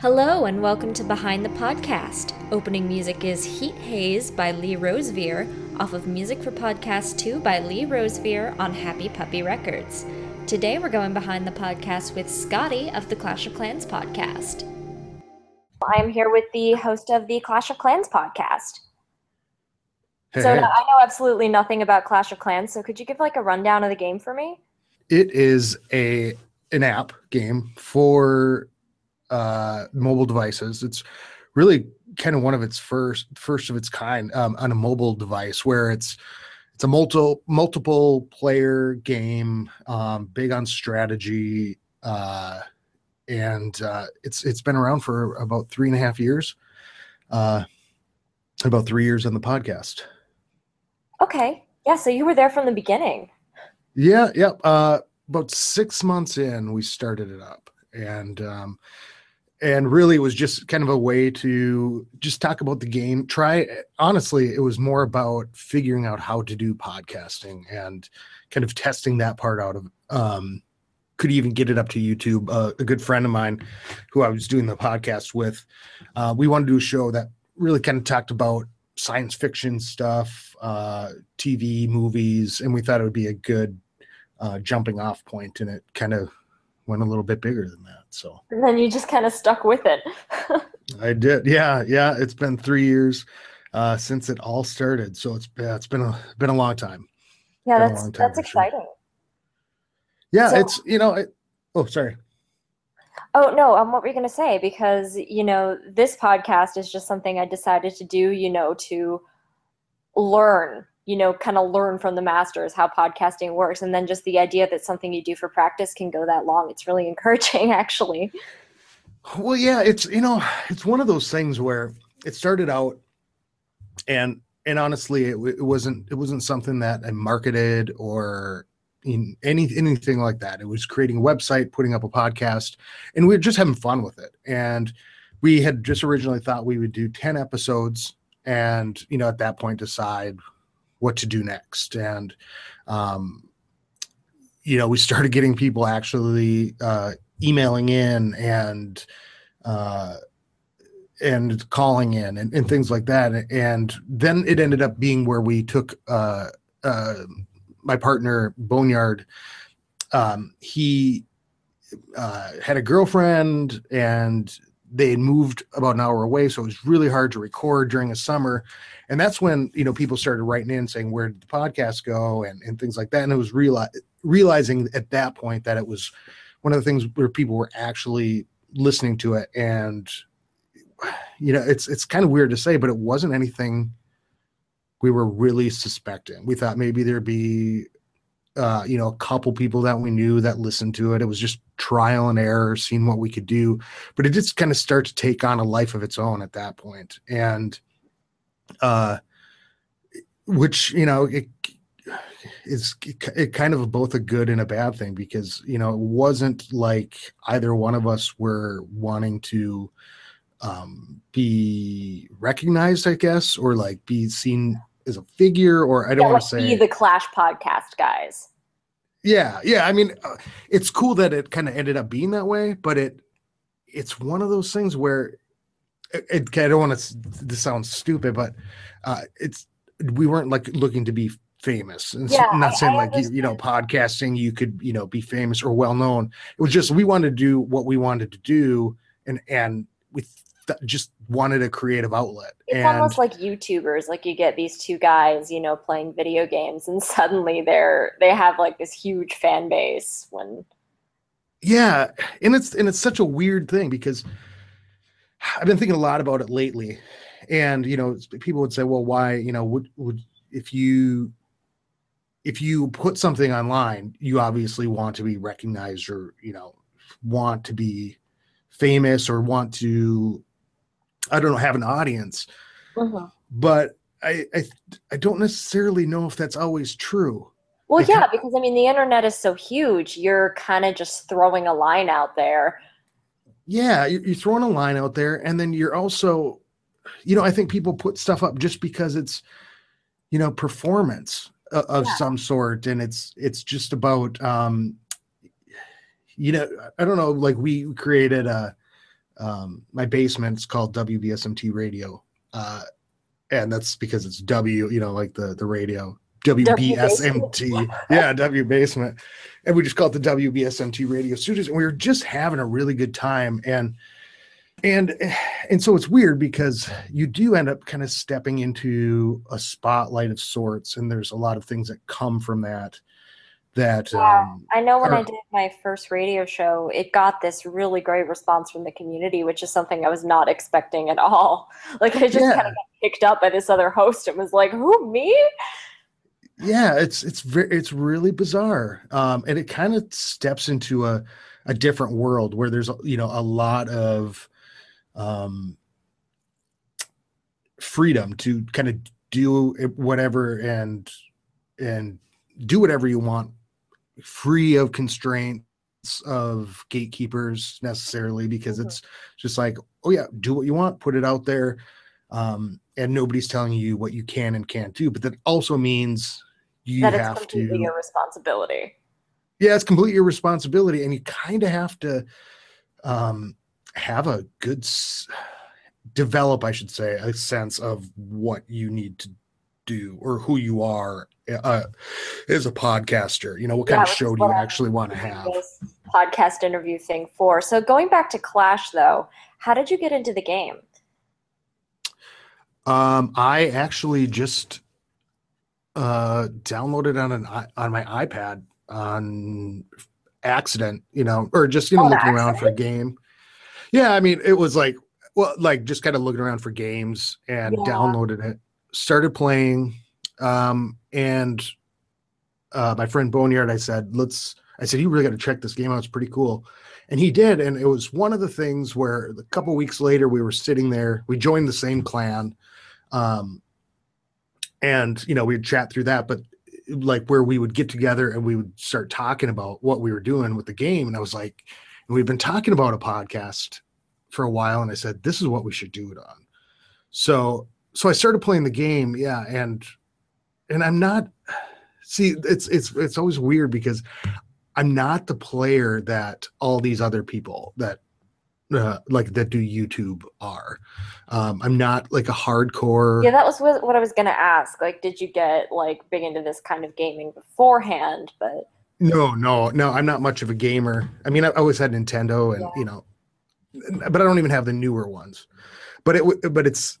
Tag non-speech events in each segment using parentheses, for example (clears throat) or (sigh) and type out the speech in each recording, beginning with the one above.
Hello and welcome to Behind the Podcast. Opening music is Heat Haze by Lee Rosevere off of Music for Podcast 2 by Lee Rosevere on Happy Puppy Records. Today we're going behind the podcast with Scotty of the Clash of Clans podcast. I'm here with the host of the Clash of Clans podcast. Hey, so hey. I know absolutely nothing about Clash of Clans, so could you give like a rundown of the game for me? it is a an app game for uh mobile devices it's really kind of one of its first first of its kind um, on a mobile device where it's it's a multiple multiple player game um big on strategy uh and uh it's it's been around for about three and a half years uh about three years on the podcast Okay. Yeah, so you were there from the beginning. Yeah, yeah. Uh, about six months in, we started it up, and um, and really, it was just kind of a way to just talk about the game. Try honestly, it was more about figuring out how to do podcasting and kind of testing that part out of. Um, could even get it up to YouTube. Uh, a good friend of mine, who I was doing the podcast with, uh, we wanted to do a show that really kind of talked about science fiction stuff, uh, TV, movies, and we thought it would be a good uh, jumping off point, and it kind of went a little bit bigger than that. So And then you just kind of stuck with it. (laughs) I did, yeah, yeah. It's been three years uh, since it all started, so it's yeah, it's been a been a long time. yeah, that's time that's for sure. exciting. Yeah, So- it's you know, it, oh sorry, Oh no, um, what were you gonna say? Because you know, this podcast is just something I decided to do, you know, to learn, you know, kind of learn from the masters how podcasting works, and then just the idea that something you do for practice can go that long. It's really (laughs) encouraging, actually. Well, yeah, it's you know, it's one of those things where it started out, and and honestly, it, it wasn't it wasn't something that I marketed or in any anything like that. It was creating a website, putting up a podcast, and we were just having fun with it. And we had just originally thought we would do ten episodes, and you know, at that point, decide what to do next. And um, you know, we started getting people actually uh, emailing in and uh, and calling in and, and things like that. And then it ended up being where we took uh, uh, my partner Boneyard. Um, he uh, had a girlfriend and they had moved about an hour away, so it was really hard to record during a summer. And that's when you know people started writing in saying where did the podcast go and, and things like that. And it was reali- realizing at that point that it was one of the things where people were actually listening to it and you know it's it's kind of weird to say but it wasn't anything we were really suspecting we thought maybe there'd be uh you know a couple people that we knew that listened to it. It was just trial and error seeing what we could do. But it just kind of start to take on a life of its own at that point. And uh which you know it is it kind of both a good and a bad thing because you know it wasn't like either one of us were wanting to um be recognized i guess or like be seen as a figure or i don't want to say be the Clash podcast guys. yeah yeah i mean uh, it's cool that it kind of ended up being that way but it it's one of those things where it, it i don't want to this sounds stupid but uh it's we weren't like looking to be famous. And Yeah, not saying I like you, you know podcasting you could you know be famous or well known. It was just we wanted to do what we wanted to do and and we just wanted a creative outlet It's and almost like YouTubers. Like you get these two guys, you know, playing video games, and (laughs) suddenly they're they have like this huge fan base. When Yeah, and it's and it's such a weird thing because I've been thinking a lot about it lately, and you know, people would say, "Well, why? You know, would would if you if you put something online, you obviously want to be recognized, or you know, want to be famous, or want to, I don't know, have an audience." But I I, I don't necessarily know if that's always true. Well, yeah, because I mean, the internet is so huge. You're kind of just throwing a line out there. yeah you're, throwing a line out there and then you're also you know i think people put stuff up just because it's you know performance of, of Yeah. some sort and it's it's just about um you know i don't know like we created a um, my basement's called WBSMT Radio, uh, and that's because it's W, you know, like the the radio WBSMT, (laughs) yeah, W basement, and we just call it the WBSMT Radio Studios, and we were just having a really good time, and and and so it's weird because you do end up kind of stepping into a spotlight of sorts, and there's a lot of things that come from that that yeah, um, I know when are, I did my first radio show, it got this really great response from the community, which is something I was not expecting at all. (laughs) Like I just yeah. kind of got picked up by this other host and was like, "Who me?" Yeah, it's it's very it's really bizarre, um, and it kind of steps into a a different world where there's you know a lot of um, freedom to kind of do whatever and and do whatever you want free of constraints of gatekeepers necessarily because mm-hmm. it's just like oh yeah do what you want put it out there um, and nobody's telling you what you can and can't do but that also means you that have to your responsibility yeah it's completely your responsibility and you kind of have to um, have a good develop i should say a sense of what you need to do or who you are uh, as a podcaster? You know, what kind yeah, of show do you actually want to have? podcast interview thing for. So going back to Clash, though, how did you get into the game? Um, I actually just uh, downloaded on an on my iPad on accident, you know, or just you know oh, looking around for a game. Yeah, I mean, it was like well, like just kind of looking around for games and yeah. downloaded it started playing, um, and uh, my friend Boneyard, I said, let's. I said, you really got to check this game out. It's pretty cool. And he did. And it was one of the things where a couple weeks later, we were sitting there. We joined the same clan. Um, and, you know, we'd chat through that. But like where we would get together and we would start talking about what we were doing with the game. And I was like, and we've been talking about a podcast for a while. And I said, this is what we should do it on. So so I started playing the game, yeah, and and I'm not see it's it's it's always weird because I'm not the player that all these other people that uh, like that do YouTube are. Um, I'm not like a hardcore. Yeah, that was what I was gonna ask. Like, did you get like big into this kind of gaming beforehand? But no, no, no. I'm not much of a gamer. I mean, I always had Nintendo, and yeah. you know, but I don't even have the newer ones. But it, but it's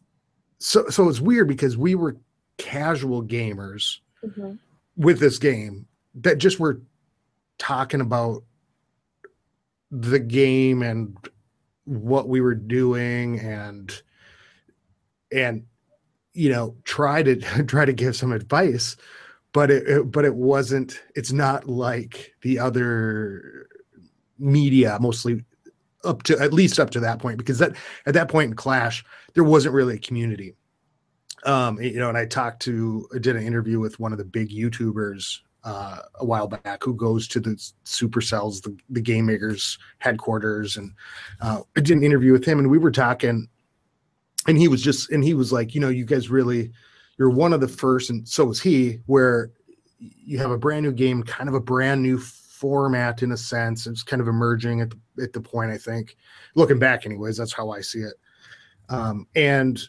so so it's weird because we were casual gamers mm-hmm. with this game that just were talking about the game and what we were doing and and you know try to (laughs) try to give some advice but it, it, but it wasn't it's not like the other media mostly up to at least up to that point because that at that point in clash there wasn't really a community. Um you know and i talked to i did an interview with one of the big youtubers uh, a while back who goes to the supercells the, the game makers headquarters and uh, i did an interview with him and we were talking and he was just and he was like you know you guys really you're one of the first and so was he where you have a brand new game kind of a brand new format in a sense. It's kind of emerging at the, at the point, I think, looking back, anyways, that's how I see it. Um, and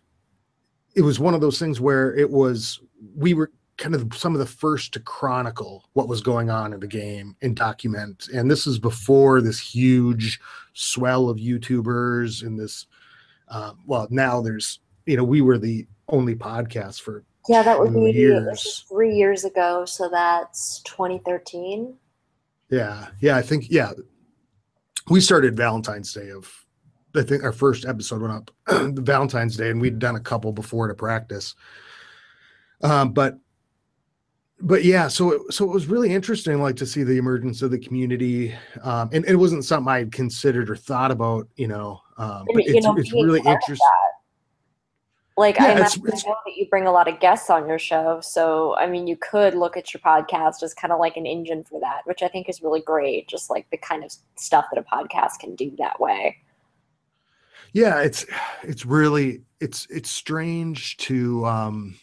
it was one of those things where it was, we were kind of some of the first to chronicle what was going on in the game and document. And this is before this huge swell of YouTubers and this, um, well, now there's, you know, we were the only podcast for yeah, that would be years. three years ago. So that's 2013. Yeah, yeah, I think yeah. We started Valentine's Day of I think our first episode went up the (clears throat) Valentine's Day, and we'd done a couple before to practice. Um, but but yeah, so it, so it was really interesting, like to see the emergence of the community, um, and, and, it wasn't something I had considered or thought about, you know. Um, but it's, know, it's really interesting. Like yeah, I, imagine, it's, it's, I know that you bring a lot of guests on your show, so I mean, you could look at your podcast as kind of like an engine for that, which I think is really great. Just like the kind of stuff that a podcast can do that way. Yeah, it's it's really it's it's strange to um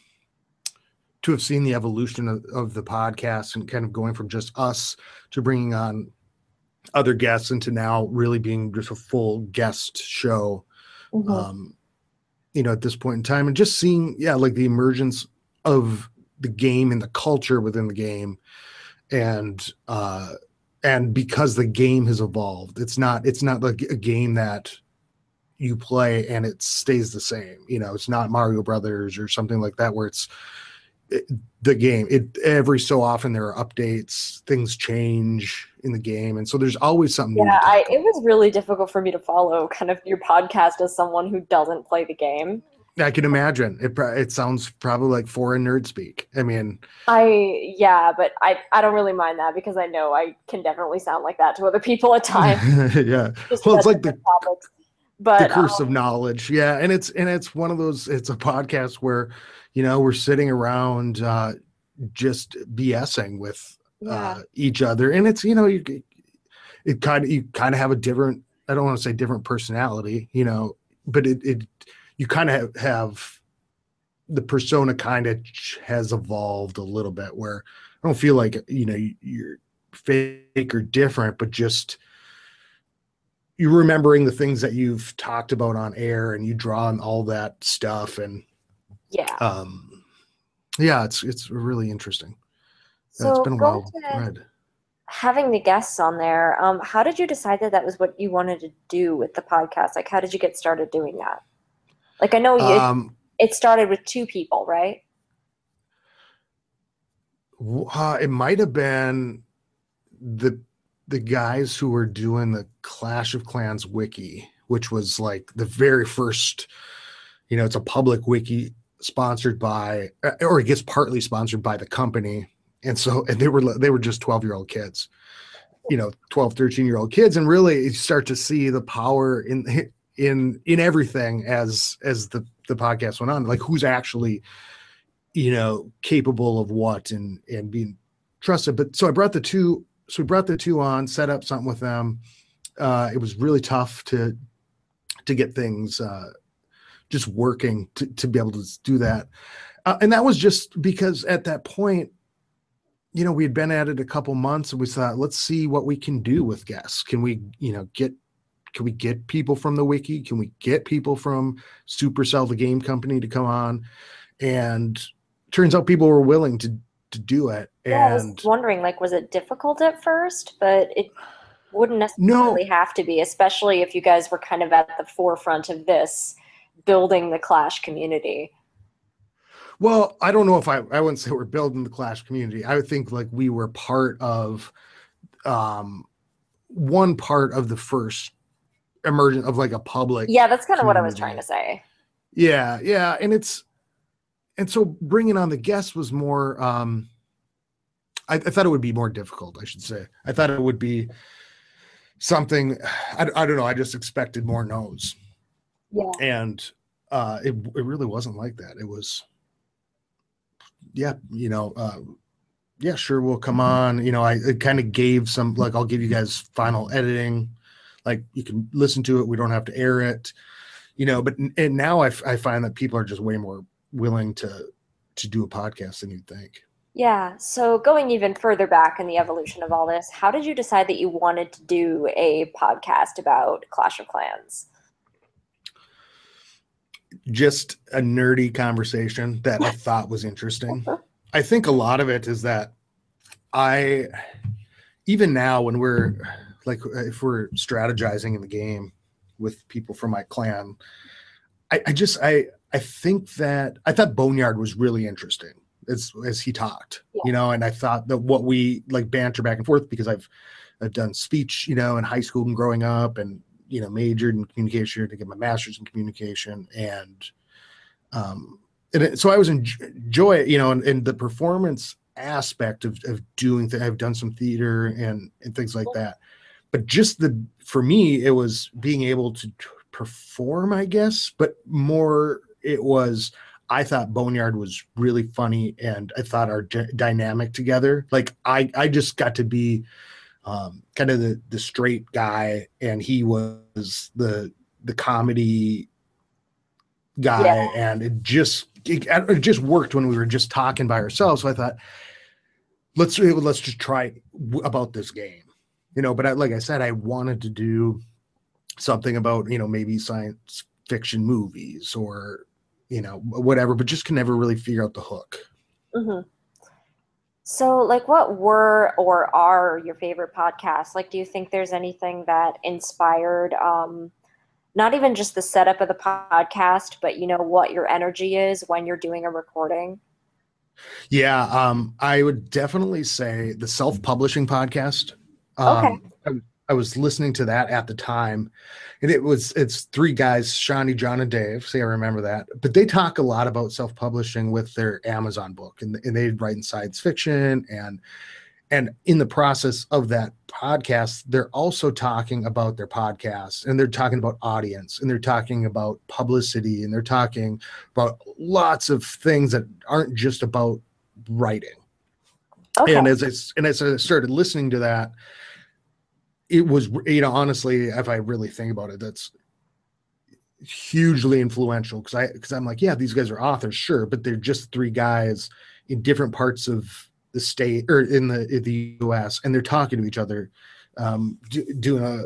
to have seen the evolution of, of the podcast and kind of going from just us to bringing on other guests into now really being just a full guest show Mhm. um you know at this point in time and just seeing yeah like the emergence of the game and the culture within the game and uh and because the game has evolved it's not it's not like a game that you play and it stays the same you know it's not mario brothers or something like that where it's it, the game it every so often there are updates things change in the game and so there's always something Yeah, I, it was really difficult for me to follow kind of your podcast as someone who doesn't play the game. I can imagine it. It sounds probably like foreign nerd speak. I mean, I yeah, but I I don't really mind that because I know I can definitely sound like that to other people at (laughs) times. yeah, just Well, it's like the- topics. But the curse um, of knowledge. Yeah, and it's and it's one of those. It's a podcast where you know we're sitting around uh, just BSing with yeah, uh, each other, and it's you know you it kind of you kind of have a different. I don't want to say different personality, you know, but it it you kind of have, have the persona kind of has evolved a little bit where I don't feel like you know you- you're fake or different, but just you're remembering the things that you've talked about on air and you draw on all that stuff and yeah. um yeah it's it's really interesting Yeah, So it's been a going while to read having the guests on there, um, how did you decide that that was what you wanted to do with the podcast? Like, how did you get started doing that? Like, I know you, um it started with two people, right? uh, it might have been the the guys who were doing the clash of clans wiki which was like the very first you know it's a public wiki sponsored by uh, or it gets partly sponsored by the company and so and they were they were just 12 year old kids you know 12 13 year old kids. And really you start to see the power in in in everything as as the the podcast went on. Like who's actually you know capable of what and and being trusted. But so i brought the two so we brought the two on set up something with them. Uh it was really tough to to get things uh just working to, to be able to do that. Uh, and that was just because at that point you know we had been at it a couple months and we thought let's see what we can do with guests can we you know get can we get people from the wiki can we get people from supercell the game company to come on and turns out people were willing to to do it Yeah, I was and wondering, like, was it difficult at first? But it wouldn't no necessarily have to be, especially if you guys were kind of at the forefront of this, building the Clash community. Well i don't know if i i wouldn't say we're building the clash community i would think like we were part of um one part of the first emergent of like a public Yeah, that's kind of what I was trying to say. Yeah, yeah, and it's and so bringing on the guests was more. um I, I thought it would be more difficult. I should say. I thought it would be something. I, I don't know. I just expected more no's, Yeah. and uh it it really wasn't like that. It was. Yeah, you know. uh yeah, sure, we'll come on. You know, I kind of gave some like I'll give you guys final editing, like you can listen to it. We don't have to air it you know but and now I, I find that people are just way more willing to to do a podcast than you'd think Yeah. So going even further back in the evolution of all this, how did you decide that you wanted to do a podcast about Clash of Clans? Just a nerdy conversation that i thought was interesting. I think a lot of it is that i even now when we're like if we're strategizing in the game with people from my clan i, I just i i think that i thought boneyard was really interesting as as he talked you know and i thought that what we like banter back and forth because i've i've done speech you know in high school and growing up and you know majored in communication to get my master's in communication and um and it, so i was enj- enjoy you know and, and the performance aspect of, of doing th- i've done some theater and and things like that but just the for me it was being able to perform i guess but more it was i thought boneyard was really funny and i thought our d- dynamic together like i i just got to be um kind of the the straight guy and he was the the comedy guy Yeah. and it just it, it just worked when we were just talking by ourselves so i thought let's let's just try about this game you know, but I, like I said, I wanted to do something about, you know, maybe science fiction movies or, you know, whatever, but just can never really figure out the hook. Mm-hmm. So, like, what were or are your favorite podcasts? Like, do you think there's anything that inspired, um, not even just the setup of the podcast, but you know what your energy is when you're doing a recording? Yeah, um, I would definitely say the self-publishing podcast. Um, Okay. I, was listening to that at the time, and it was it's three guys, Shawnee, John, and Dave. See, I remember that. But they talk a lot about self-publishing with their Amazon book, and, and they write in science fiction and and in the process of that podcast, they're also talking about their podcast, and they're talking about audience, and they're talking about publicity, and they're talking about lots of things that aren't just about writing. Okay. And as I and as I started listening to that, it was you know honestly, if I really think about it, that's hugely influential because I because I'm like, yeah, these guys are authors, sure, but they're just three guys in different parts of the state or in the in the U.S. and they're talking to each other, um, do, doing a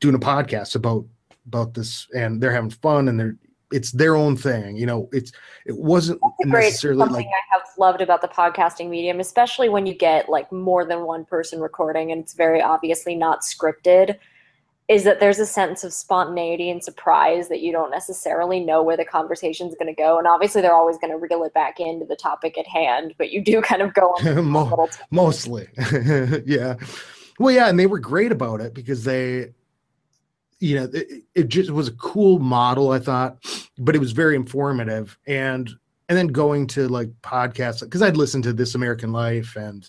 doing a podcast about about this, and they're having fun, and they're it's their own thing, you know. It's it wasn't necessarily Something like I have loved about the podcasting medium, especially when you get like more than one person recording and it's very obviously not scripted, is that there's a sense of spontaneity and surprise that you don't necessarily know where the conversation's going to go. And obviously, they're always going to reel it back into the topic at hand, but you do kind of go on (laughs) Mo- mostly (laughs) yeah well yeah and they were great about it because they you know it, it just was a cool model i thought but it was very informative. And and then going to like podcasts because i'd listened to this american life and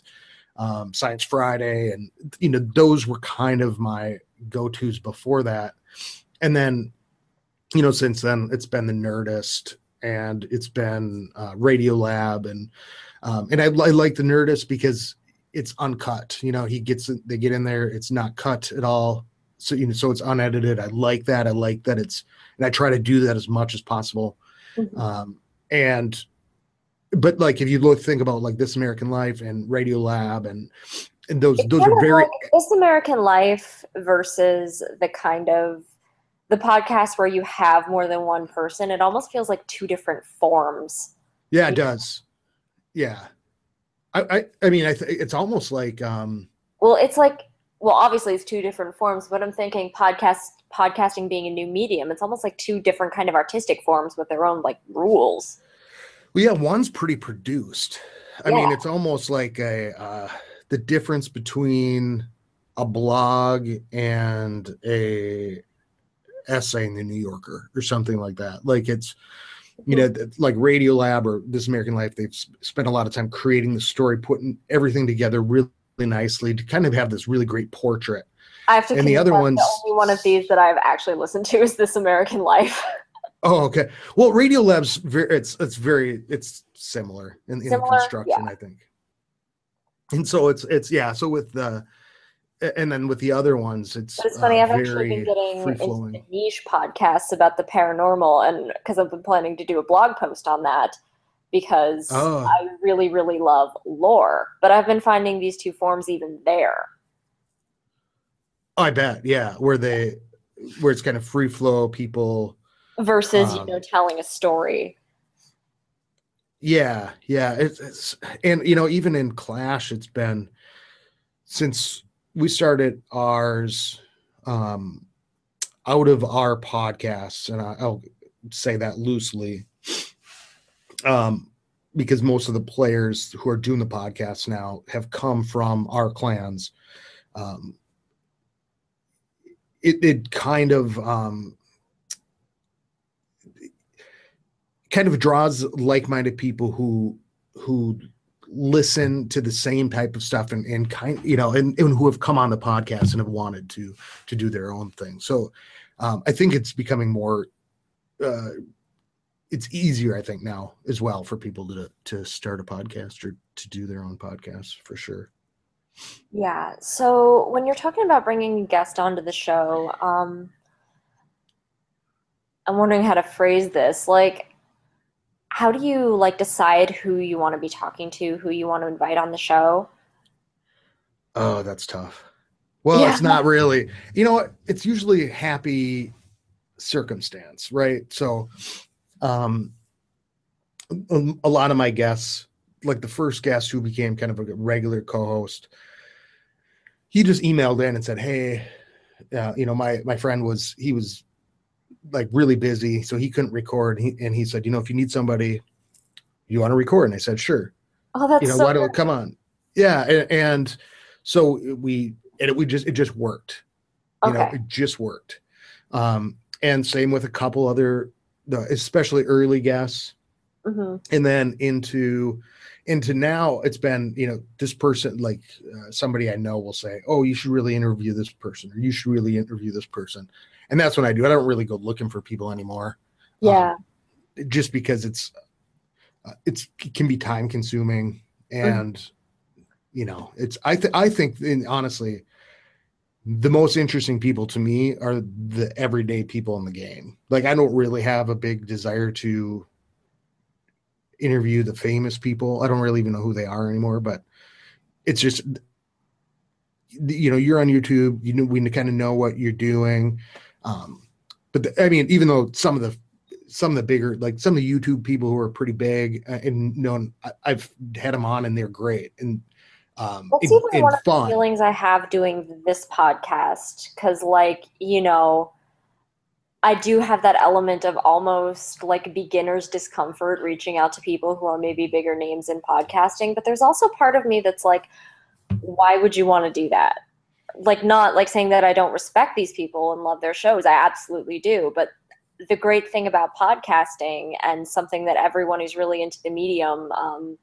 um, science friday and you know those were kind of my go-to's before that. And then you know since then it's been the nerdist and it's been uh, radio lab and um, and I, I like the nerdist because it's uncut you know he gets they get in there it's not cut at all so you know so it's unedited i like that i like that it's and i try to do that as much as possible Mhm. um and but like if you look think about like this american life and radio lab and and those It's those are very like This American Life versus the kind of the podcast where you have more than one person. It almost feels like two different forms. yeah it does yeah i i, I mean i th- it's almost like um Well, it's like well, obviously it's two different forms, but I'm thinking podcast podcasting being a new medium, it's almost like two different kind of artistic forms with their own like rules. Well, yeah, one's pretty produced. I mean, it's almost like a uh, the difference between a blog and a essay in the New Yorker or something like that. Like it's you know like Radio Lab or This American Life. They've spent a lot of time creating the story, putting everything together really, nicely to kind of have this really great portrait. I have to And the other ones- the only one of these that I've actually listened to is This American Life. (laughs) Oh, okay. Well, Radio Lab's very it's it's very it's similar in, in Similar, construction, I think. And so it's it's yeah. So with the and then with the other ones, it's But it's funny, uh, I've actually been getting niche podcasts about the paranormal, and because I've been planning to do a blog post on that because Oh. I really, really love lore. But I've been finding these two forms even there. I bet, yeah, where they where it's kind of free flow, people. Versus, Um, you know, telling a story. Yeah, yeah. It's, it's and you know even in Clash, it's been since we started ours um out of our podcasts, and I, I'll say that loosely, um, because most of the players who are doing the podcast now have come from our clans. Um, it it kind of um, kind of draws like-minded people who who listen to the same type of stuff and, and kind you know and, and who have come on the podcast and have wanted to to do their own thing so um, i think it's becoming more uh, it's easier i think now as well for people to to start a podcast or to do their own podcast for sure Yeah. So when you're talking about bringing a guest onto the show, um, I'm wondering how to phrase this. Like, how do you like decide who you want to be talking to, who you want to invite on the show? oh that's tough Well, Yeah. it's not really. You know what? It's usually a happy circumstance, right? So, um, a, a lot of my guests, like the first guest who became kind of a regular co-host, he just emailed in and said, "Hey, uh, you know, my my friend was he was like really busy, so he couldn't record. He, and he said, you know, if you need somebody, you want to record?" And I said, "Sure." Oh, that's you know so why good. don't come on yeah and, and so we and it we just it just worked you know Okay. it just worked um and same with a couple other the especially early guests hmm and then into into now it's been you know this person like uh, somebody i know will say oh you should really interview this person or you should really interview this person. And that's what i do. I don't really go looking for people anymore. Um, Yeah. just because it's uh, it's it can be time consuming and you know it's i th- i think in, honestly the most interesting people to me are the everyday people in the game. Like i don't really have a big desire to interview the famous people. I don't really even know who they are anymore but it's just you know you're on youtube you know we kind of know what you're doing. Um but the, i mean even though some of the some of the bigger like some of the youtube people who are pretty big uh, and known i've had them on and they're great. And um That's and, even one of the feelings I have doing this podcast because, like, you know, I do have that element of almost like beginner's discomfort reaching out to people who are maybe bigger names in podcasting. But there's also part of me that's like, why would you want to do that? Like, not like saying that I don't respect these people and love their shows. I absolutely do. But the great thing about podcasting and something that everyone who's really into the medium um,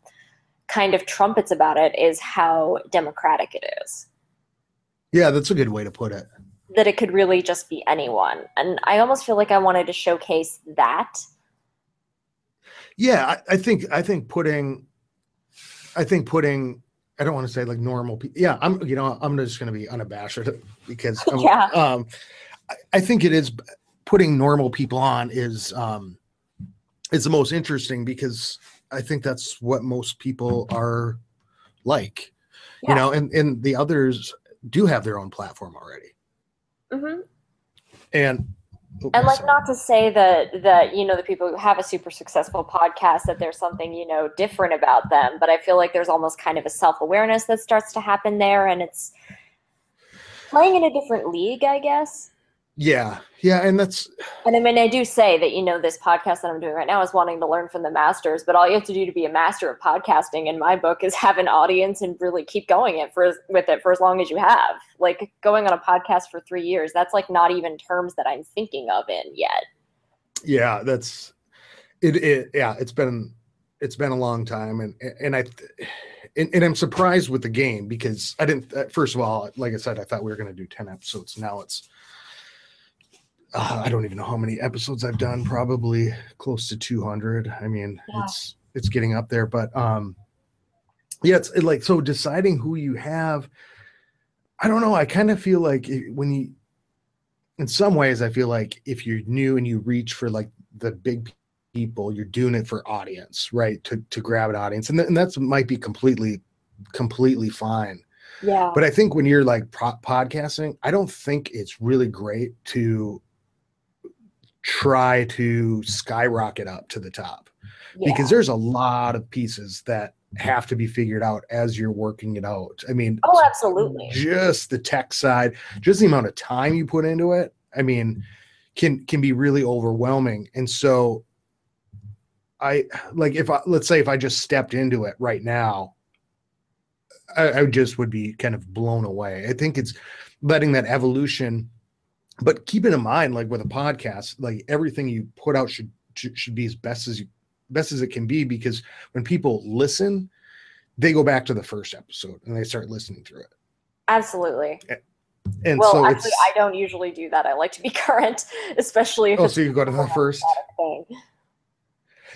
kind of trumpets about it is how democratic it is. Yeah that's a good way to put it. That it could really just be anyone. And i almost feel like i wanted to showcase that. Yeah I, I think i think putting i think putting i don't want to say like normal people yeah i'm you know i'm just going to be unabashed (laughs) because (laughs) Yeah. um I, I think it is putting normal people on is um is the most interesting because i think that's what most people are like Yeah. you know and and the others do have their own platform already hmm and oh, and like sorry. not to say that that you know the people who have a super successful podcast that there's something you know different about them but i feel like there's almost kind of a self-awareness that starts to happen there and it's playing in a different league i guess yeah yeah and that's And I mean, I do say that, you know, this podcast that I'm doing right now is wanting to learn from the masters, but all you have to do to be a master of podcasting in my book is have an audience and really keep going it for with it for as long as you have. Like going on a podcast for three years, that's like not even terms that I'm thinking of in yet. yeah that's it, it yeah it's been it's been a long time and and i and, and i'm surprised with the game because i didn't uh, first of all like i said i thought we were going to do 10 episodes now it's uh, i don't even know how many episodes i've done probably close to 200 i mean Yeah. it's it's getting up there but um yeah it's it, like so deciding who you have i don't know i kind of feel like it- when you in some ways i feel like if you're new and you reach for like the big people you're doing it for audience right to to grab an audience and, th- and that's might be completely completely fine Yeah. but i think when you're like pro- podcasting i don't think it's really great to try to skyrocket up to the top yeah. because there's a lot of pieces that have to be figured out as you're working it out i mean Oh, absolutely. just the tech side just the amount of time you put into it i mean can can be really overwhelming and so i like if i let's say if i just stepped into it right now I, I just would be kind of blown away i think it's letting that evolution but keeping in mind like with a podcast like everything you put out should should, be as best as you best as it can be because when people listen they go back to the first episode and they start listening through it Absolutely. and well, so actually, I don't usually do that. I like to be (laughs) current, especially if oh so you go to the first thing.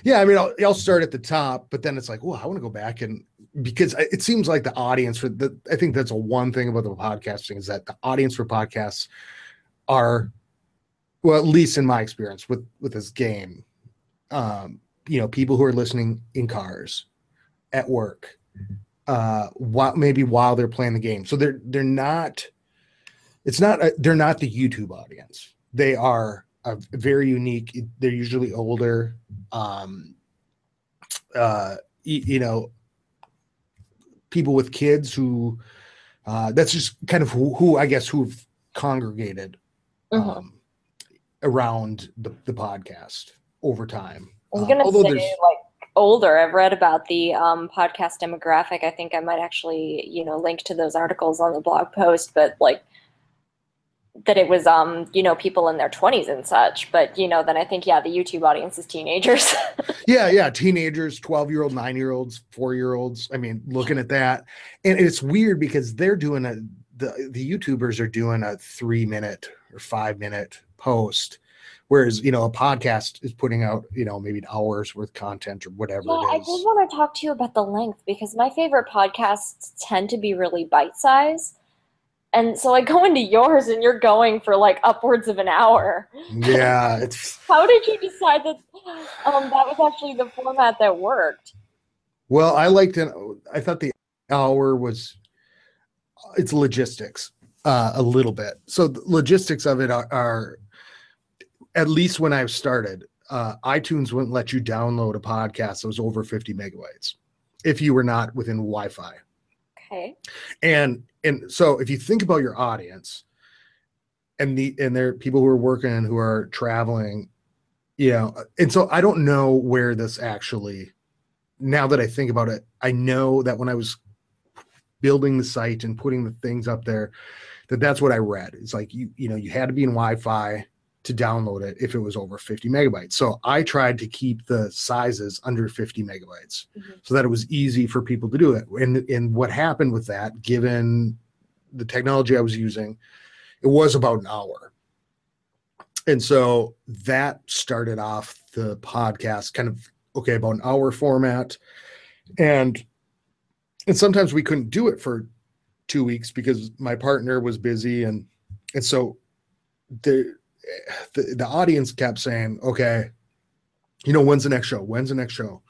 yeah i mean I'll, I'll start at the top but then it's like well i want to go back and because it seems like the audience for the i think that's a one thing about the podcasting is that the audience for podcasts are well at least in my experience with with this game um you know people who are listening in cars at work uh while maybe while they're playing the game. So they're they're not it's not a, they're not the youtube audience. They are a very unique they're usually older um uh you, you know people with kids who uh that's just kind of who, who i guess who've congregated Mhm. um around the, the podcast over time I was Um, gonna say there's- like older. I've read about the um, podcast demographic. I think I might actually, you know, link to those articles on the blog post, but like that it was um, you know, people in their twenties and such. But you know, then I think yeah, the YouTube audience is teenagers. (laughs) yeah yeah teenagers 12 year old 9 year olds 4 year olds i mean looking at that and it's weird because they're doing a the, the youtubers are doing a three minute or five minute post whereas you know a podcast is putting out you know maybe an hour's worth of content or whatever yeah, I did want to talk to you about the length because my favorite podcasts tend to be really bite size. And so I go into yours and you're going for like upwards of an hour. yeah (laughs) it's How did you decide that um, that was actually the format that worked? well i liked it i thought the hour was it's logistics uh, a little bit so the logistics of it are, are at least when i started uh, itunes wouldn't let you download a podcast that was over 50 megabytes if you were not within wi-fi Okay. and and so if you think about your audience and the and there are people who are working who are traveling you know and so i don't know where this actually now that i think about it i know that when i was building the site and putting the things up there that that's what i read. It's like you you know you had to be in wi-fi to download it if it was over 50 megabytes. So i tried to keep the sizes under 50 megabytes Mhm. so that it was easy for people to do it. And and what happened with that given the technology i was using it was about an hour. And so that started off the podcast kind of okay about an hour format. And and sometimes we couldn't do it for two weeks because my partner was busy and and so the the, the audience kept saying okay you know when's the next show? When's the next show?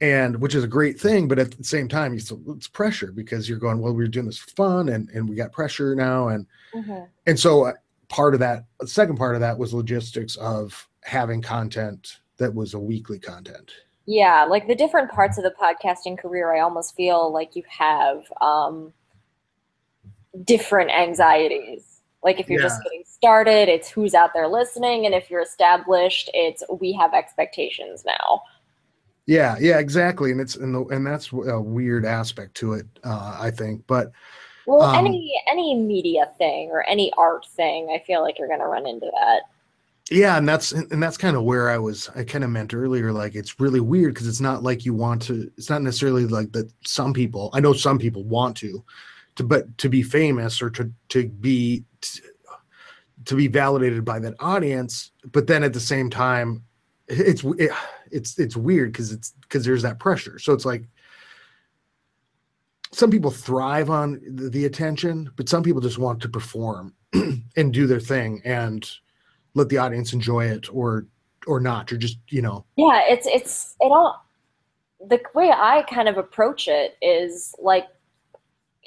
And which is a great thing but at the same time still it's pressure because you're going well we're doing this for fun and and we got pressure now. And and so uh, part of that the second part of that was logistics of having content that was a weekly content. Yeah, like the different parts of the podcasting career, I almost feel like you have um, different anxieties. Like if you're just getting started, it's who's out there listening, and if you're established, it's we have expectations now. yeah yeah exactly and it's and, the, and that's a weird aspect to it uh i think but Well, Um, any any media thing or any art thing, I feel like you're going to run into that. yeah and that's and that's kind of where i was i kind of meant earlier like it's really weird because it's not like you want to it's not necessarily like that some people i know some people want to to but to be famous or to to be to be validated by that audience but then at the same time it's it, it's it's weird because it's because there's that pressure. So it's like some people thrive on the, the attention but some people just want to perform (clears throat) and do their thing and let the audience enjoy it or or not or just you know. Yeah, it's it's it all the way I kind of approach it is like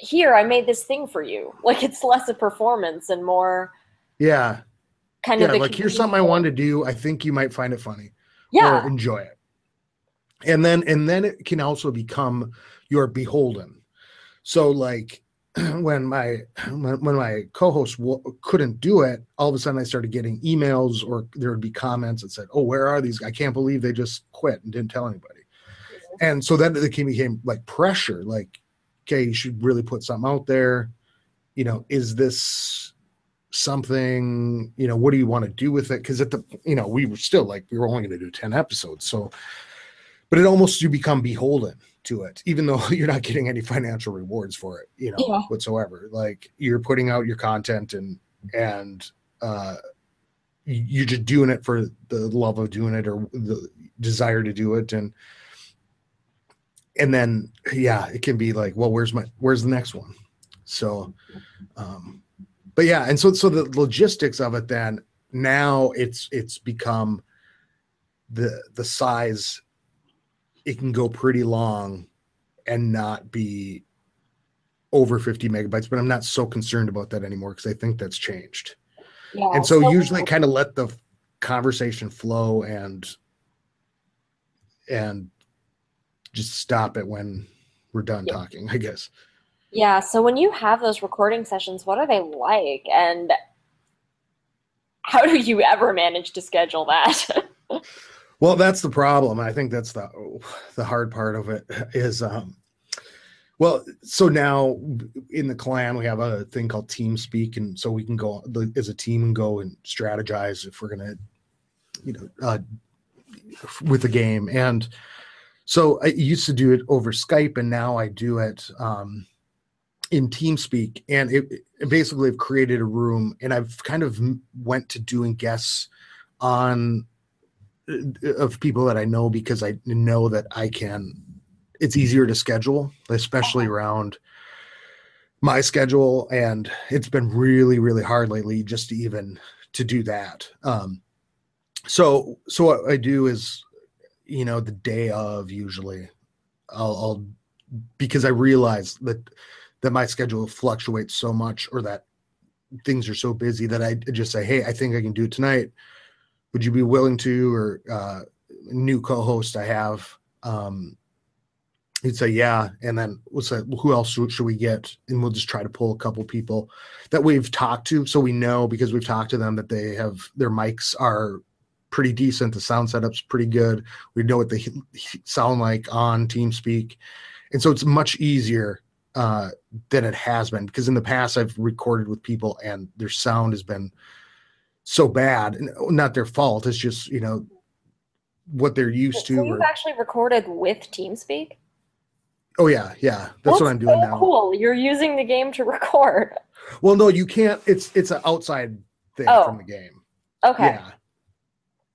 here I made this thing for you. (laughs) Like it's less a performance and more yeah. kind yeah of like here's something i wanted to do. I think you might find it funny Yeah. or enjoy it. And then and then it can also become your beholden. So like (clears throat) when my when, my co-host w- couldn't do it all of a sudden i started getting emails or there would be comments that said oh where are these i can't believe they just quit and didn't tell anybody. And so then it became, became like pressure. Like okay you should really put something out there. You know is this something you know what do you want to do with it? Because at the you know we were still like we were only going to do 10 episodes so but it almost you become beholden to it even though (laughs) you're not getting any financial rewards for it you know Yeah. whatsoever. Like you're putting out your content and and uh you- you're just doing it for the love of doing it or the desire to do it and and then yeah it can be like well where's my where's the next one so um but yeah and so so the logistics of it then now it's it's become the the size it can go pretty long and not be over 50 megabytes, but I'm not so concerned about that anymore because I think that's changed. Yeah. and so usually kind of let the conversation flow and and just stop it when we're done Yeah. talking, I guess. Yeah, so when you have those recording sessions, what are they like? And how do you ever manage to schedule that? (laughs) Well, that's the problem. I think that's the the hard part of it is um well, so now in the clan we have a thing called TeamSpeak and so we can go as a team and go and strategize if we're going to you know uh with the game and so I used to do it over Skype and now I do it um in TeamSpeak and it, it basically I've created a room and I've kind of went to doing guests on uh, of people that I know because I know that I can. It's easier to schedule, especially around my schedule, and it's been really, really hard lately just to even to do that. Um, so, so what I do is, you know, the day of usually, I'll, I'll because I realize that that my schedule fluctuates so much, or that things are so busy that I just say, "Hey, I think I can do it tonight." would you be willing to? Or uh new co-host i have um he'd say yeah. And then we'll say well, who else should, should we get? And we'll just try to pull a couple people that we've talked to so we know because we've talked to them that they have their mics are pretty decent the sound setup's pretty good we know what they sound like on TeamSpeak and so it's much easier uh than it has been because in the past i've recorded with people and their sound has been so bad not their fault it's just you know what they're used to so you've or- actually recorded with TeamSpeak? oh yeah yeah that's what i'm doing so now Cool. You're using the game to (laughs) record. well no you can't it's it's an outside thing Oh. from the game Okay. yeah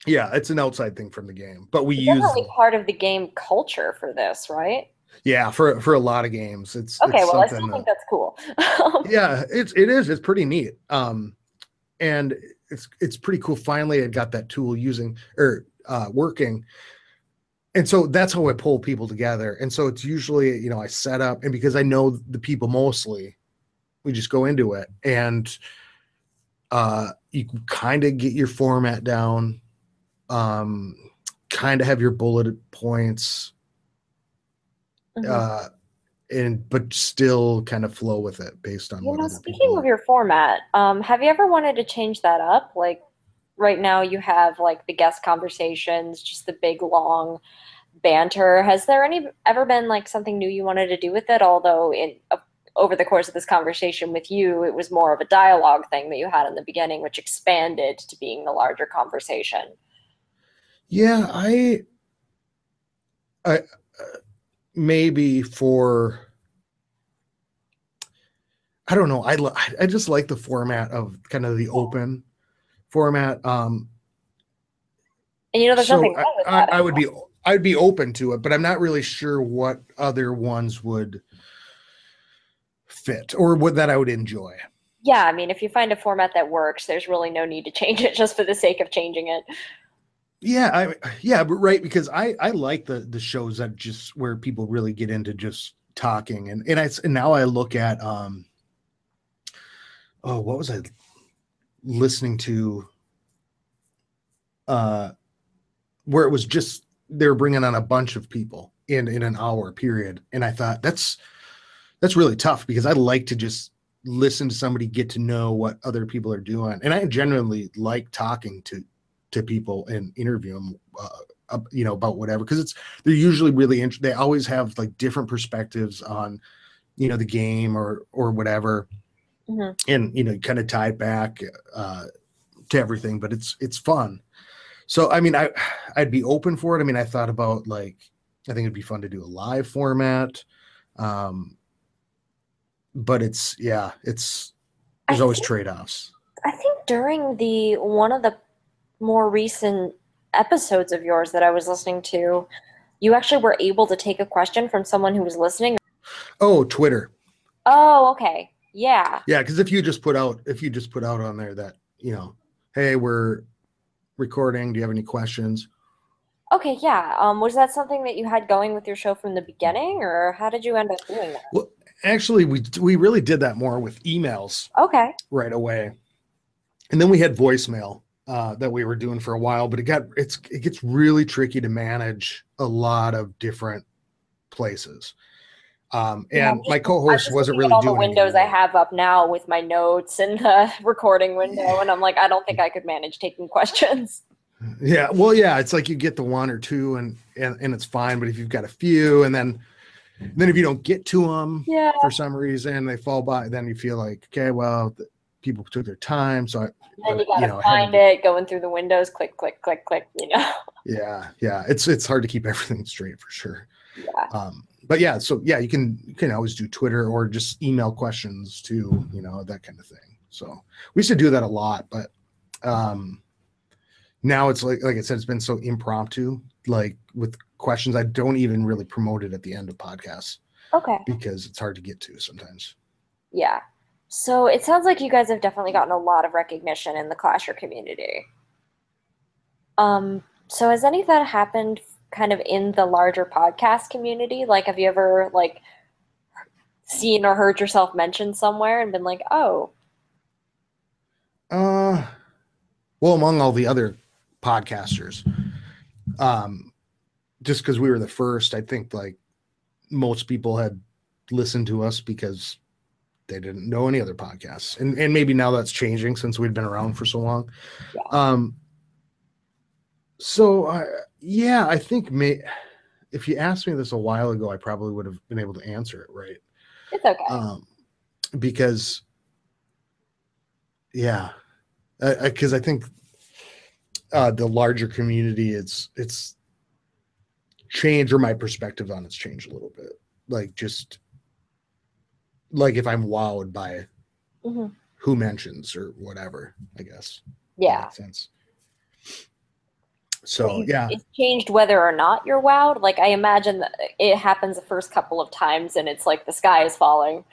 yeah it's an outside thing from the game but we It's use Definitely part of the game culture for this, right? yeah for for a lot of games it's Okay, it's well, I still that- think that's cool. (laughs) yeah it's it is it's pretty neat um and it's it's pretty cool finally i got that tool using or uh working and so that's how i pull people together and so it's usually you know i set up and because i know the people mostly we just go into it and uh you kind of get your format down um kind of have your bullet points Mhm. uh and but still kind of flow with it based on You know, speaking of your format, um, have you ever wanted to change that up? Like right now you have like the guest conversations, just the big long banter. Has there any ever been like something new you wanted to do with it? Although in uh, over the course of this conversation with you, it was more of a dialogue thing that you had in the beginning, which expanded to being the larger conversation. Yeah, I, I uh, maybe for I don't know. I I just like the format of kind of the open format. Um, And you know, there's so nothing I, wrong with I, that. I would be I'd be open to it, but I'm not really sure what other ones would fit or what that I would enjoy. Yeah, I mean, if you find a format that works, there's really no need to (laughs) change it just for the sake of changing it. Yeah, I yeah, but right because I I like the the shows that just where people really get into just talking and and I and now I look at um oh what was I listening to? Uh where it was just they were bringing on a bunch of people in in an hour period and I thought that's that's really tough because I like to just listen to somebody get to know what other people are doing and I genuinely like talking to to people and interview them uh, you know about whatever because it's they're usually really int- they always have like different perspectives on you know the game or or whatever. Mhm. and you know kind of tie it back uh to everything but it's it's fun. So i mean i i'd be open for it. I mean i thought about like i think it'd be fun to do a live format um but it's yeah it's there's I always think- trade-offs. I think during the one of the more recent episodes of yours that I was listening to, you actually were able to take a question from someone who was listening. oh twitter Oh, okay. Yeah. Yeah, because if you just put out if you just put out on there that you know, hey, we're recording. Do you have any questions? Okay, yeah. Um, was that something that you had going with your show from the beginning, or how did you end up doing that? Well, actually we we really did that more with emails Okay. right away. And then we had voicemail uh, that we were doing for a while, but it got it's it gets really tricky to manage a lot of different places. Um, and I'm my co-host wasn't really all doing the windows I have up now with my notes and the (laughs) recording window, and I'm like, I don't think I could manage taking questions. (laughs) Yeah, well, yeah, it's like you get the one or two, and and and it's fine. But if you've got a few, and then then if you don't get to them Yeah. for some reason, they fall by. Then you feel like, okay, well, people took their time, so I, Then you but, gotta know, find having- it, going through the windows, click, click, click, click. You know. (laughs) Yeah, yeah, it's it's hard to keep (laughs) everything straight for sure. Yeah. Um, but yeah, so yeah, you can you can always do Twitter or just email questions too, you know, that kind of thing. So we used to do that a lot, but um now it's like like I said, it's been so impromptu, like with questions I don't even really promote it at the end of podcasts Okay. because it's hard to get to sometimes. Yeah. So it sounds like you guys have definitely gotten a lot of recognition in the Clasher community. Um, so has any of that happened kind of in the larger podcast community? Like, have you ever like seen or heard yourself mentioned somewhere and been like, oh, Uh well, among all the other podcasters, um, just because we were the first, I think like most people had listened to us because they didn't know any other podcasts, and and maybe now that's changing since we'd been around for so long. Yeah. Um, so uh, yeah, I think may if you asked me this a while ago, I probably would have been able to answer it right it's okay. um, because yeah, because I, think uh, the larger community it's it's changed or my perspective on it's changed a little bit. Like just like if I'm wowed by Mhm. who mentions or whatever, I guess. Yeah. that sense. So yeah, It's changed whether or not you're wowed. Like, I imagine that it happens the first couple of times and it's like the sky is falling.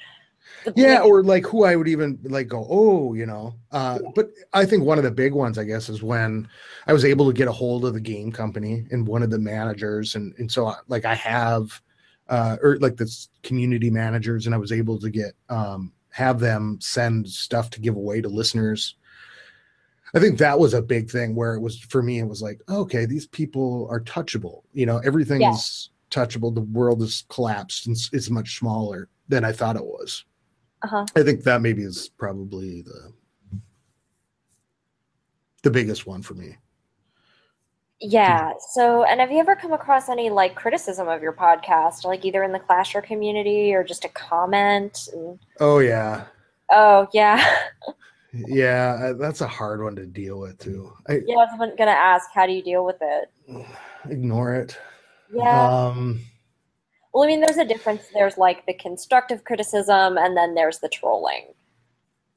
But yeah or like who i would even like go oh you know uh but i think one of the big ones i guess is when i was able to get a hold of the game company and one of the managers and and so I, like i have uh or like this community managers and i was able to get um have them send stuff to give away to listeners i think that was a big thing where it was for me it was like okay these people are touchable you know everything Yeah. is touchable the world is collapsed and it's, it's much smaller than i thought it was uh-huh. I think that maybe is probably the the biggest one for me. Yeah. So, and have you ever come across any like criticism of your podcast, like either in the Clasher community or just a comment? And, Oh yeah, oh, yeah. yeah, that's a hard one to deal with too. I yeah, I was gonna ask, how do you deal with it? ignore it. Yeah. Um, Well, I mean, there's a difference. There's like the constructive criticism, and then there's the trolling.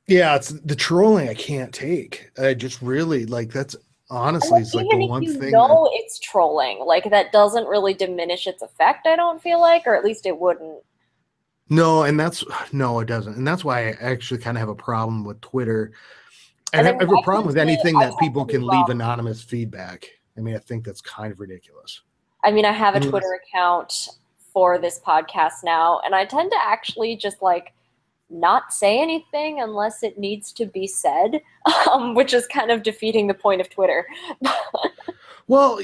yeah, it's the trolling I can't take. I just really like that's honestly it's like the if one you thing. know that- it's trolling, like that doesn't really diminish its effect. I don't feel like, or at least it wouldn't. no, and that's (sighs) no, it doesn't, and that's why I actually kind of have a problem with Twitter. And, And I have a problem with anything that people can leave anonymous feedback. I mean, I think that's kind of ridiculous. I mean, I have a. Twitter account for this podcast now, and I tend to actually just like not say anything unless it needs to be said, (laughs) um, which is kind of defeating the point of Twitter. (laughs) Well,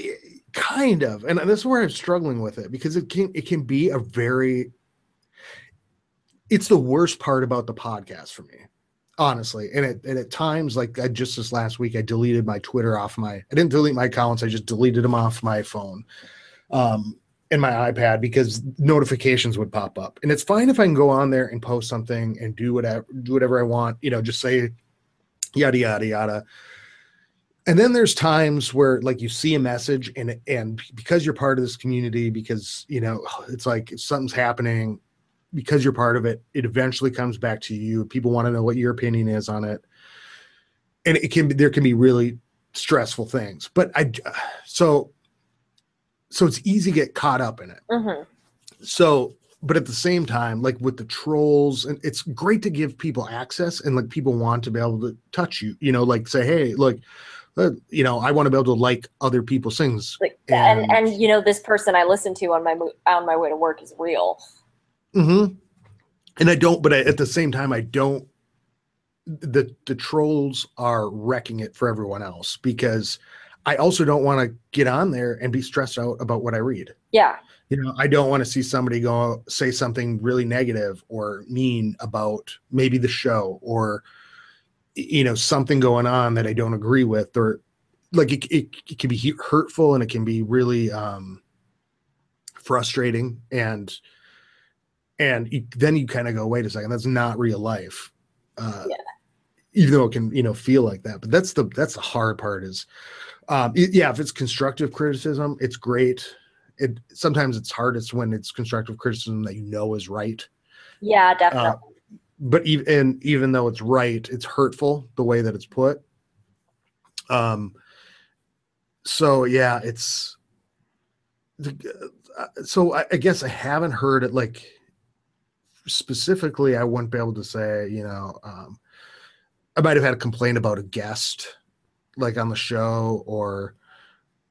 kind of, and this is where I'm struggling with it because it can it can be a very. It's the worst part about the podcast for me, honestly, and it and at times like I just this last week I deleted my Twitter off my I didn't delete my accounts I just deleted them off my phone, um, and my iPad because notifications would pop up, and it's fine if I can go on there and post something and do whatever do whatever I want, you know, just say yada yada yada. And then there's times where like you see a message and and because you're part of this community because you know it's like something's happening because you're part of it it eventually comes back to you. People want to know what your opinion is on it. And it can be there can be really stressful things. But i so so it's easy to get caught up in it hmm so but at the same time like with the trolls and it's great to give people access and like people want to be able to touch you you know like say hey look uh, you know i want to be able to like other people's things Like, and, And- and you know, this person I listen to on my on my way to work is real. hmm and I don't, but I, at the same time, I don't. The the trolls are wrecking it for everyone else because I also don't want to get on there and be stressed out about what I read. Yeah. You know, I don't want to see somebody go say something really negative or mean about maybe the show or you know something going on that I don't agree with or like it, it, it can be hurtful and it can be really um frustrating and and you, then you kind of go wait a second that's not real life uh yeah. even though it can you know feel like that but that's the that's the hard part is um yeah if it's constructive criticism it's great. It sometimes it's hardest when it's constructive criticism that you know is right. Yeah definitely. Uh, but even and even though it's right it's hurtful the way that it's put. Um so yeah it's uh, so I, I guess i haven't heard it like specifically, I wouldn't be able to say, you know, um, I might have had a complaint about a guest like on the show or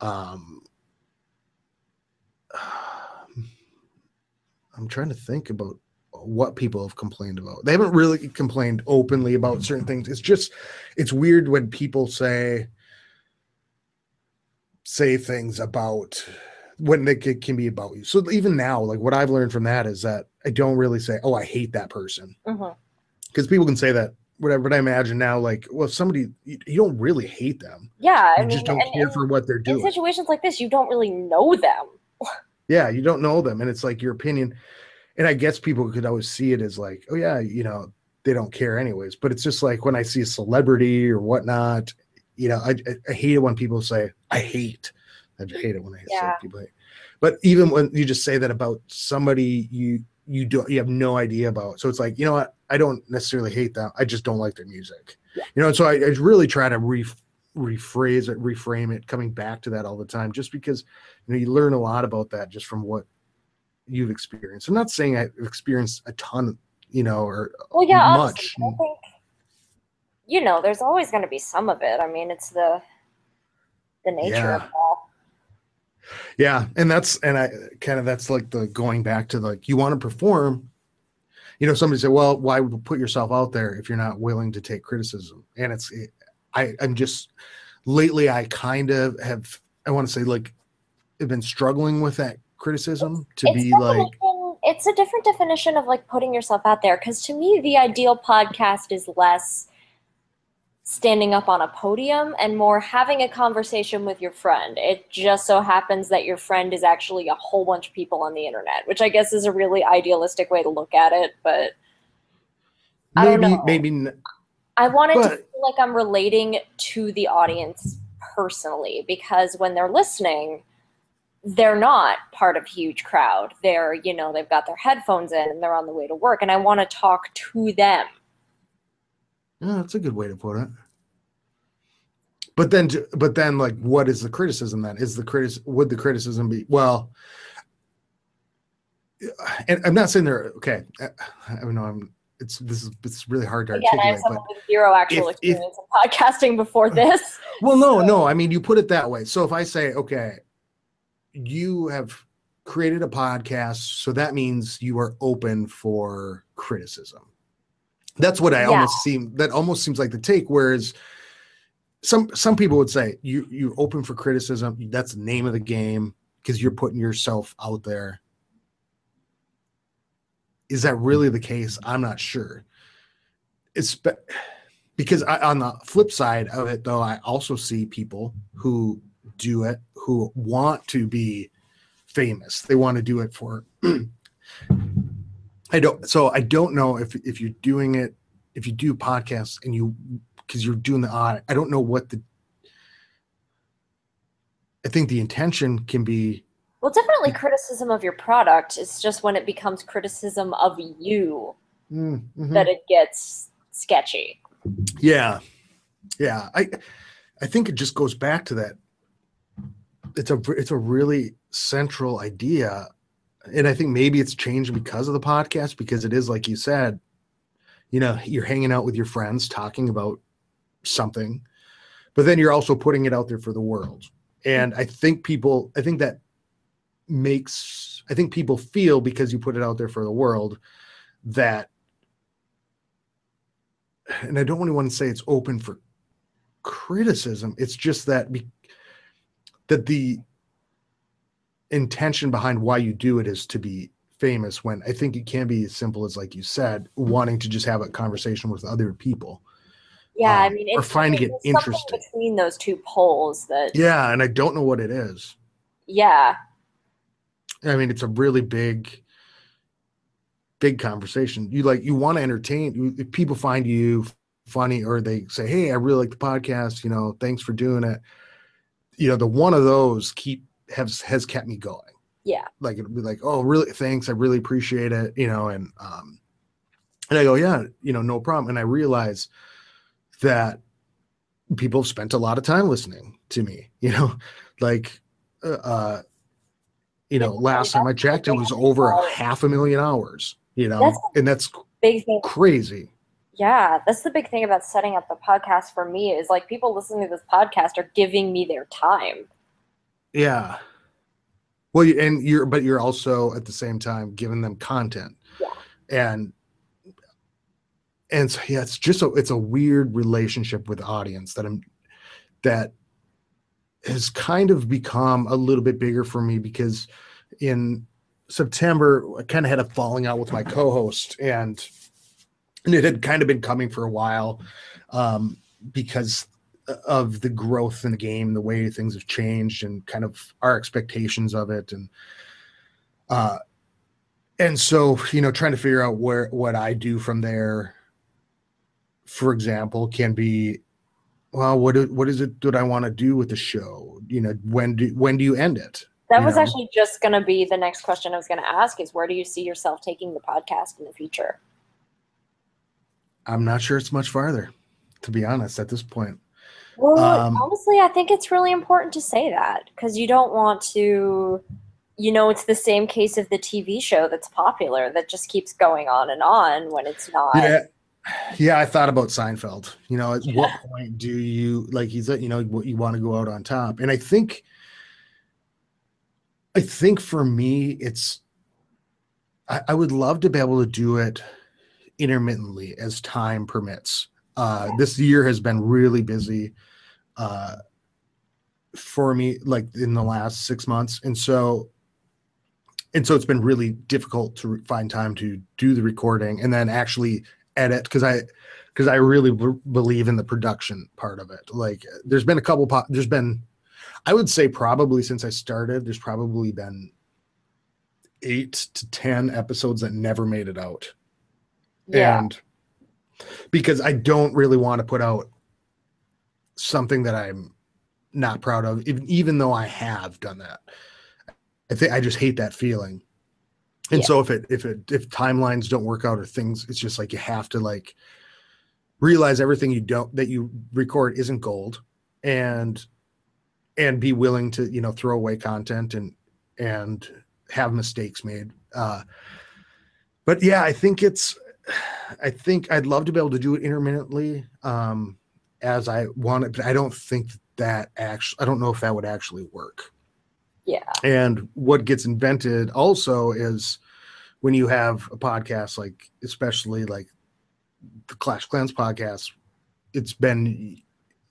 um (sighs) I'm trying to think about what people have complained about. They haven't really complained openly about certain things. It's just it's weird when people say say things about when they can be about you. So even now, like what I've learned from that is that I don't really say, "Oh, I hate that person," because mm-hmm. people can say that whatever. But I imagine now, like, well, if somebody you, you don't really hate them. Yeah, you I just mean, don't and, care and for what they're doing. In situations like this, you don't really know them. yeah, you don't know them, and it's like your opinion. And I guess people could always see it as like, oh yeah, you know, they don't care anyways. But it's just like when I see a celebrity or whatnot, you know, I, I hate it when people say I hate. I hate it when I yeah. say people hate. But even when you just say that about somebody you you don't you have no idea about. So it's like, you know what? I don't necessarily hate them. I just don't like their music. Yeah. You know, and so I, I really try to re, rephrase it, reframe it, coming back to that all the time, just because you know you learn a lot about that just from what you've experienced. I'm not saying I've experienced a ton, you know, or well, yeah, much. I think, you know, there's always going to be some of it. I mean, it's the the nature yeah. of all yeah and that's and i kind of that's like the going back to like you want to perform you know somebody said well why put yourself out there if you're not willing to take criticism? And it's i i'm just lately i kind of have i want to say like have been struggling with that criticism to it's be like it's a different definition of like putting yourself out there because to me the ideal podcast is less standing up on a podium and more having a conversation with your friend. It just so happens that your friend is actually a whole bunch of people on the internet, which I guess is a really idealistic way to look at it, but maybe, I don't know. Maybe I wanted but, to feel like I'm relating to the audience personally because when they're listening, they're not part of a huge crowd. They're, you know, they've got their headphones in and they're on the way to work and I want to talk to them. Yeah, that's a good way to put it but then but then like what is the criticism then is the critic would the criticism be well and i'm not saying they're okay uh, i I don't know i'm it's this is it's really hard to Again, articulate. I have with zero actual if, experience of podcasting before (laughs) this. Well, no, so. no. I mean, you put it that way. So if I say, okay, you have created a podcast, so that means you are open for criticism. That's what I yeah. almost seem. That almost seems like the take. Whereas some some people would say you you're open for criticism. That's the name of the game because you're putting yourself out there. Is that really the case? I'm not sure. It's because I, on the flip side of it, though, I also see people who do it who want to be famous. They want to do it for. I don't. So I don't know if if you're doing it, if you do podcasts and you because you're doing the audit. I don't know what the. I think the intention can be. Well, definitely criticism of your product. It's just when it becomes criticism of you mm, mm-hmm. that it gets sketchy. Yeah, yeah. I, I think it just goes back to that. It's a it's a really central idea, and I think maybe it's changed because of the podcast because it is like you said, you know, you're hanging out with your friends talking about something, but then you're also putting it out there for the world. And I think people, I think that makes, I think people feel because you put it out there for the world that and I don't really want to say it's open for criticism. It's just that be, that the intention behind why you do it is to be famous when I think it can be as simple as like you said, wanting to just have a conversation with other people. Yeah, um, I mean, or finding it interesting. between those two poles that. Yeah, and I don't know what it is. Yeah, I mean, it's a really big, big conversation. You like you want to entertain. If people find you funny or they say, "Hey, I really like the podcast," you know, thanks for doing it. You know, the one of those keep has has kept me going. yeah, Like it'll be like, "Oh, really? Thanks, I really appreciate it." You know, and um, and I go, "Yeah, you know, no problem." And I realize that people have spent a lot of time listening to me. You know, (laughs) like uh, uh you know, last time I checked, it was over a half a million hours. You know, That's and that's big thing. crazy. Yeah, that's the big thing about setting up the podcast for me is like people listening to this podcast are giving me their time. Yeah. Well, and you're, but you're also at the same time giving them content. Yeah. And, and so, yeah, it's just a, it's a weird relationship with audience that I'm, that has kind of become a little bit bigger for me because in September, I kind of had a falling out with my co-host and, and it had kind of been coming for a while um, because of the growth in the game, the way things have changed, and kind of our expectations of it, and uh, and so you know, trying to figure out where what I do from there, for example, can be, well, what what is it that I want to do with the show? You know, when do when do you end it? That You was know? actually just going to be the next question I was going to ask is where do you see yourself taking the podcast in the future? I'm not sure it's much farther, to be honest, at this point. Well, Um, honestly, I think it's really important to say that because you don't want to, you know, it's the same case of the TV show that's popular that just keeps going on and on when it's not. Yeah. Yeah, I thought about Seinfeld. You know, at what point do you like he's you know what you want to go out on top? And I think I think for me it's I, I would love to be able to do it intermittently as time permits. Uh this year has been really busy uh for me like in the last 6 months and so and so it's been really difficult to re- find time to do the recording and then actually edit because I because I really b- believe in the production part of it. Like, there's been a couple. Po- there's been, I would say, probably since I started, there's probably been eight to ten episodes that never made it out, yeah. and because I don't really want to put out something that I'm not proud of, even, even though I have done that. I think I just hate that feeling. And Yeah. so if it if it if timelines don't work out or things, it's just like you have to like realize everything you don't that you record isn't gold and and be willing to you know throw away content and and have mistakes made uh but yeah i think it's i think i'd love to be able to do it intermittently um as i want it but i don't think that actually i don't know if that would actually work yeah. and what gets invented also is when you have a podcast like, especially like the Clash Clans podcast, it's been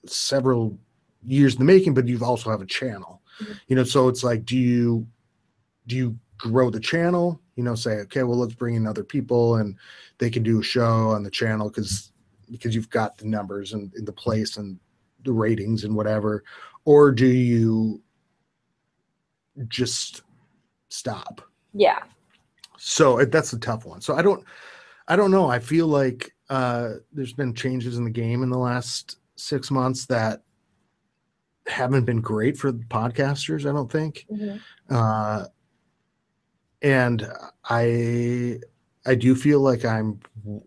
several years in the making, but you've also have a channel. Mhm. You know, so it's like, do you do you grow the channel? You know, say, okay, well, let's bring in other people and they can do a show on the channel because because you've got the numbers and, and the place and the ratings and whatever, or do you just stop. Yeah. So it- that's a tough one. So I don't, I don't know. I feel like uh, there's been changes in the game in the last six months that haven't been great for podcasters. I don't think, Mhm. uh, and I, I do feel like I'm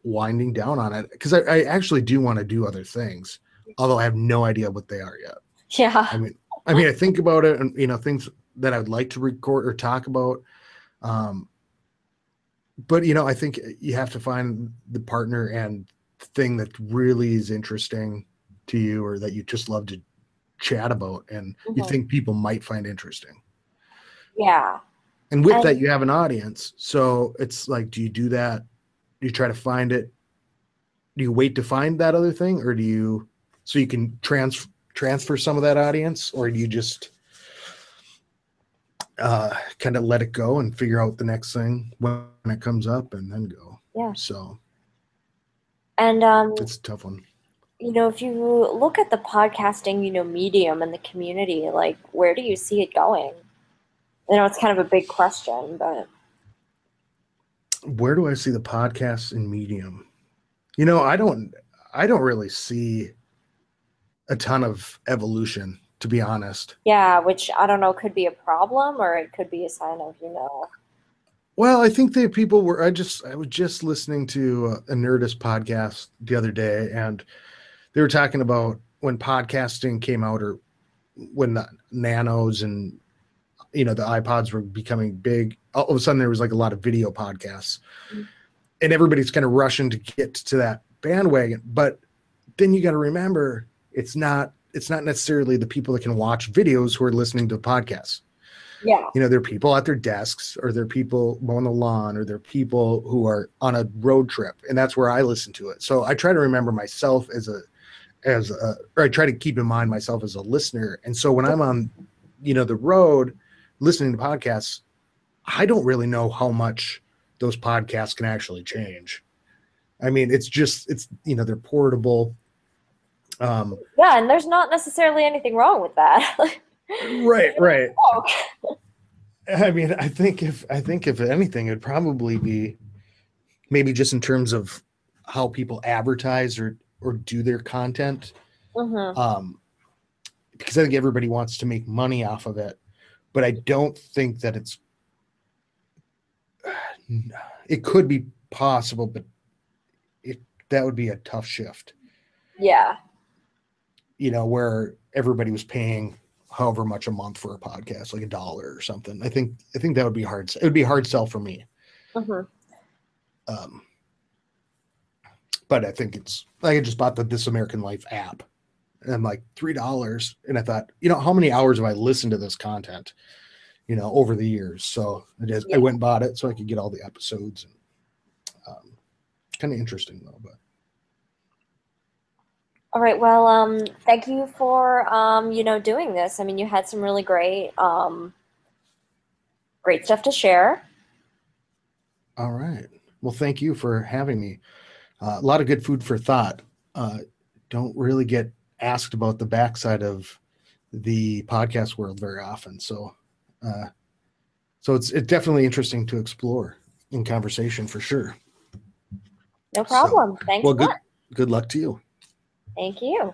winding down on it because I, I actually do want to do other things, although I have no idea what they are yet. Yeah. I mean, I mean, I think about it, and you know, things that I'd like to record or talk about. Um, but you know, I think you have to find the partner and thing that really is interesting to you, or that you just love to chat about, and you Mhm. think people might find interesting. Yeah. And with And- that, you have an audience. So it's like, do you do that? Do you try to find it do you wait to find that other thing or do you so you can trans transfer some of that audience or do you just uh kind of let it go and figure out the next thing when it comes up and then go Yeah. so And um, it's a tough one you know, if you look at the podcasting, you know, medium and the community, like where do you see it going? I know it's kind of a big question, but where do i see the podcast in medium you know i don't i don't really see a ton of evolution to be honest yeah, which I don't know could be a problem or it could be a sign of, you know, Well, I think that people were. I just I was just listening to a Nerdist podcast the other day, and they were talking about when podcasting came out, or when the nanos and you know the iPods were becoming big. All of a sudden, there was like a lot of video podcasts, Mhm. and everybody's kind of rushing to get to that bandwagon. But then you got to remember, it's not it's not necessarily the people that can watch videos who are listening to podcasts yeah, you know they're people at their desks or they're people mowing the lawn or they're people who are on a road trip and that's where i listen to it so i try to remember myself as a as a or i try to keep in mind myself as a listener and so when i'm on you know the road listening to podcasts i don't really know how much those podcasts can actually change i mean it's just it's you know they're portable um yeah, and there's not necessarily anything wrong with that. (laughs) right right I mean, I think if I think if anything, it'd probably be maybe just in terms of how people advertise or or do their content. mhm. Um, because I think everybody wants to make money off of it, but I don't think that it's. (sighs) It could be possible, but it that would be a tough shift. yeah, You know, where everybody was paying however much a month for a podcast, like a dollar or something. I think I think that would be hard. It would be a hard sell for me. mhm. Um, but I think it's like I just bought the This American Life app, and I'm like three dollars, and I thought, you know, how many hours have I listened to this content, you know, over the years? So I did. Yeah. I went and bought it so I could get all the episodes. And um, kind of interesting though, but All right. Well, um, thank you for um, you know, doing this. I mean, you had some really great um, great stuff to share. all right. Well, thank you for having me. Uh, a lot of good food for thought. Uh, don't really get asked about the backside of the podcast world very often. So, uh, so it's it's definitely interesting to explore in conversation for sure. No problem. Thanks Well, good lot. good luck to you. Thank you.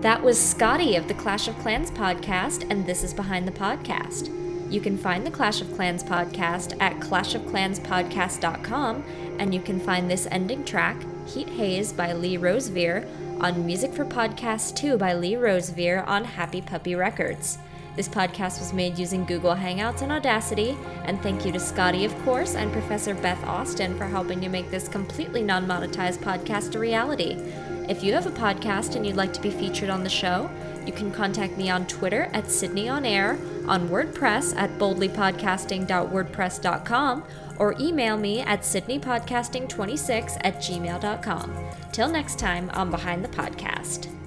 That was Scotty of the Clash of Clans podcast, and this is Behind the Podcast. You can find the Clash of Clans podcast at clashofclanspodcast.com, and you can find this ending track, Heat Haze by Lee Rosevere, on Music for Podcast 2 by Lee Rosevere on Happy Puppy Records. This podcast was made using Google Hangouts and Audacity, and thank you to Scotty, of course, and Professor Beth Austin for helping to make this completely non monetized podcast a reality. If you have a podcast and you'd like to be featured on the show, you can contact me on Twitter at Sydney On Air, on WordPress at boldlypodcasting.wordpress.com, or email me at sydneypodcasting26 at gmail.com. Till next time on Behind the Podcast.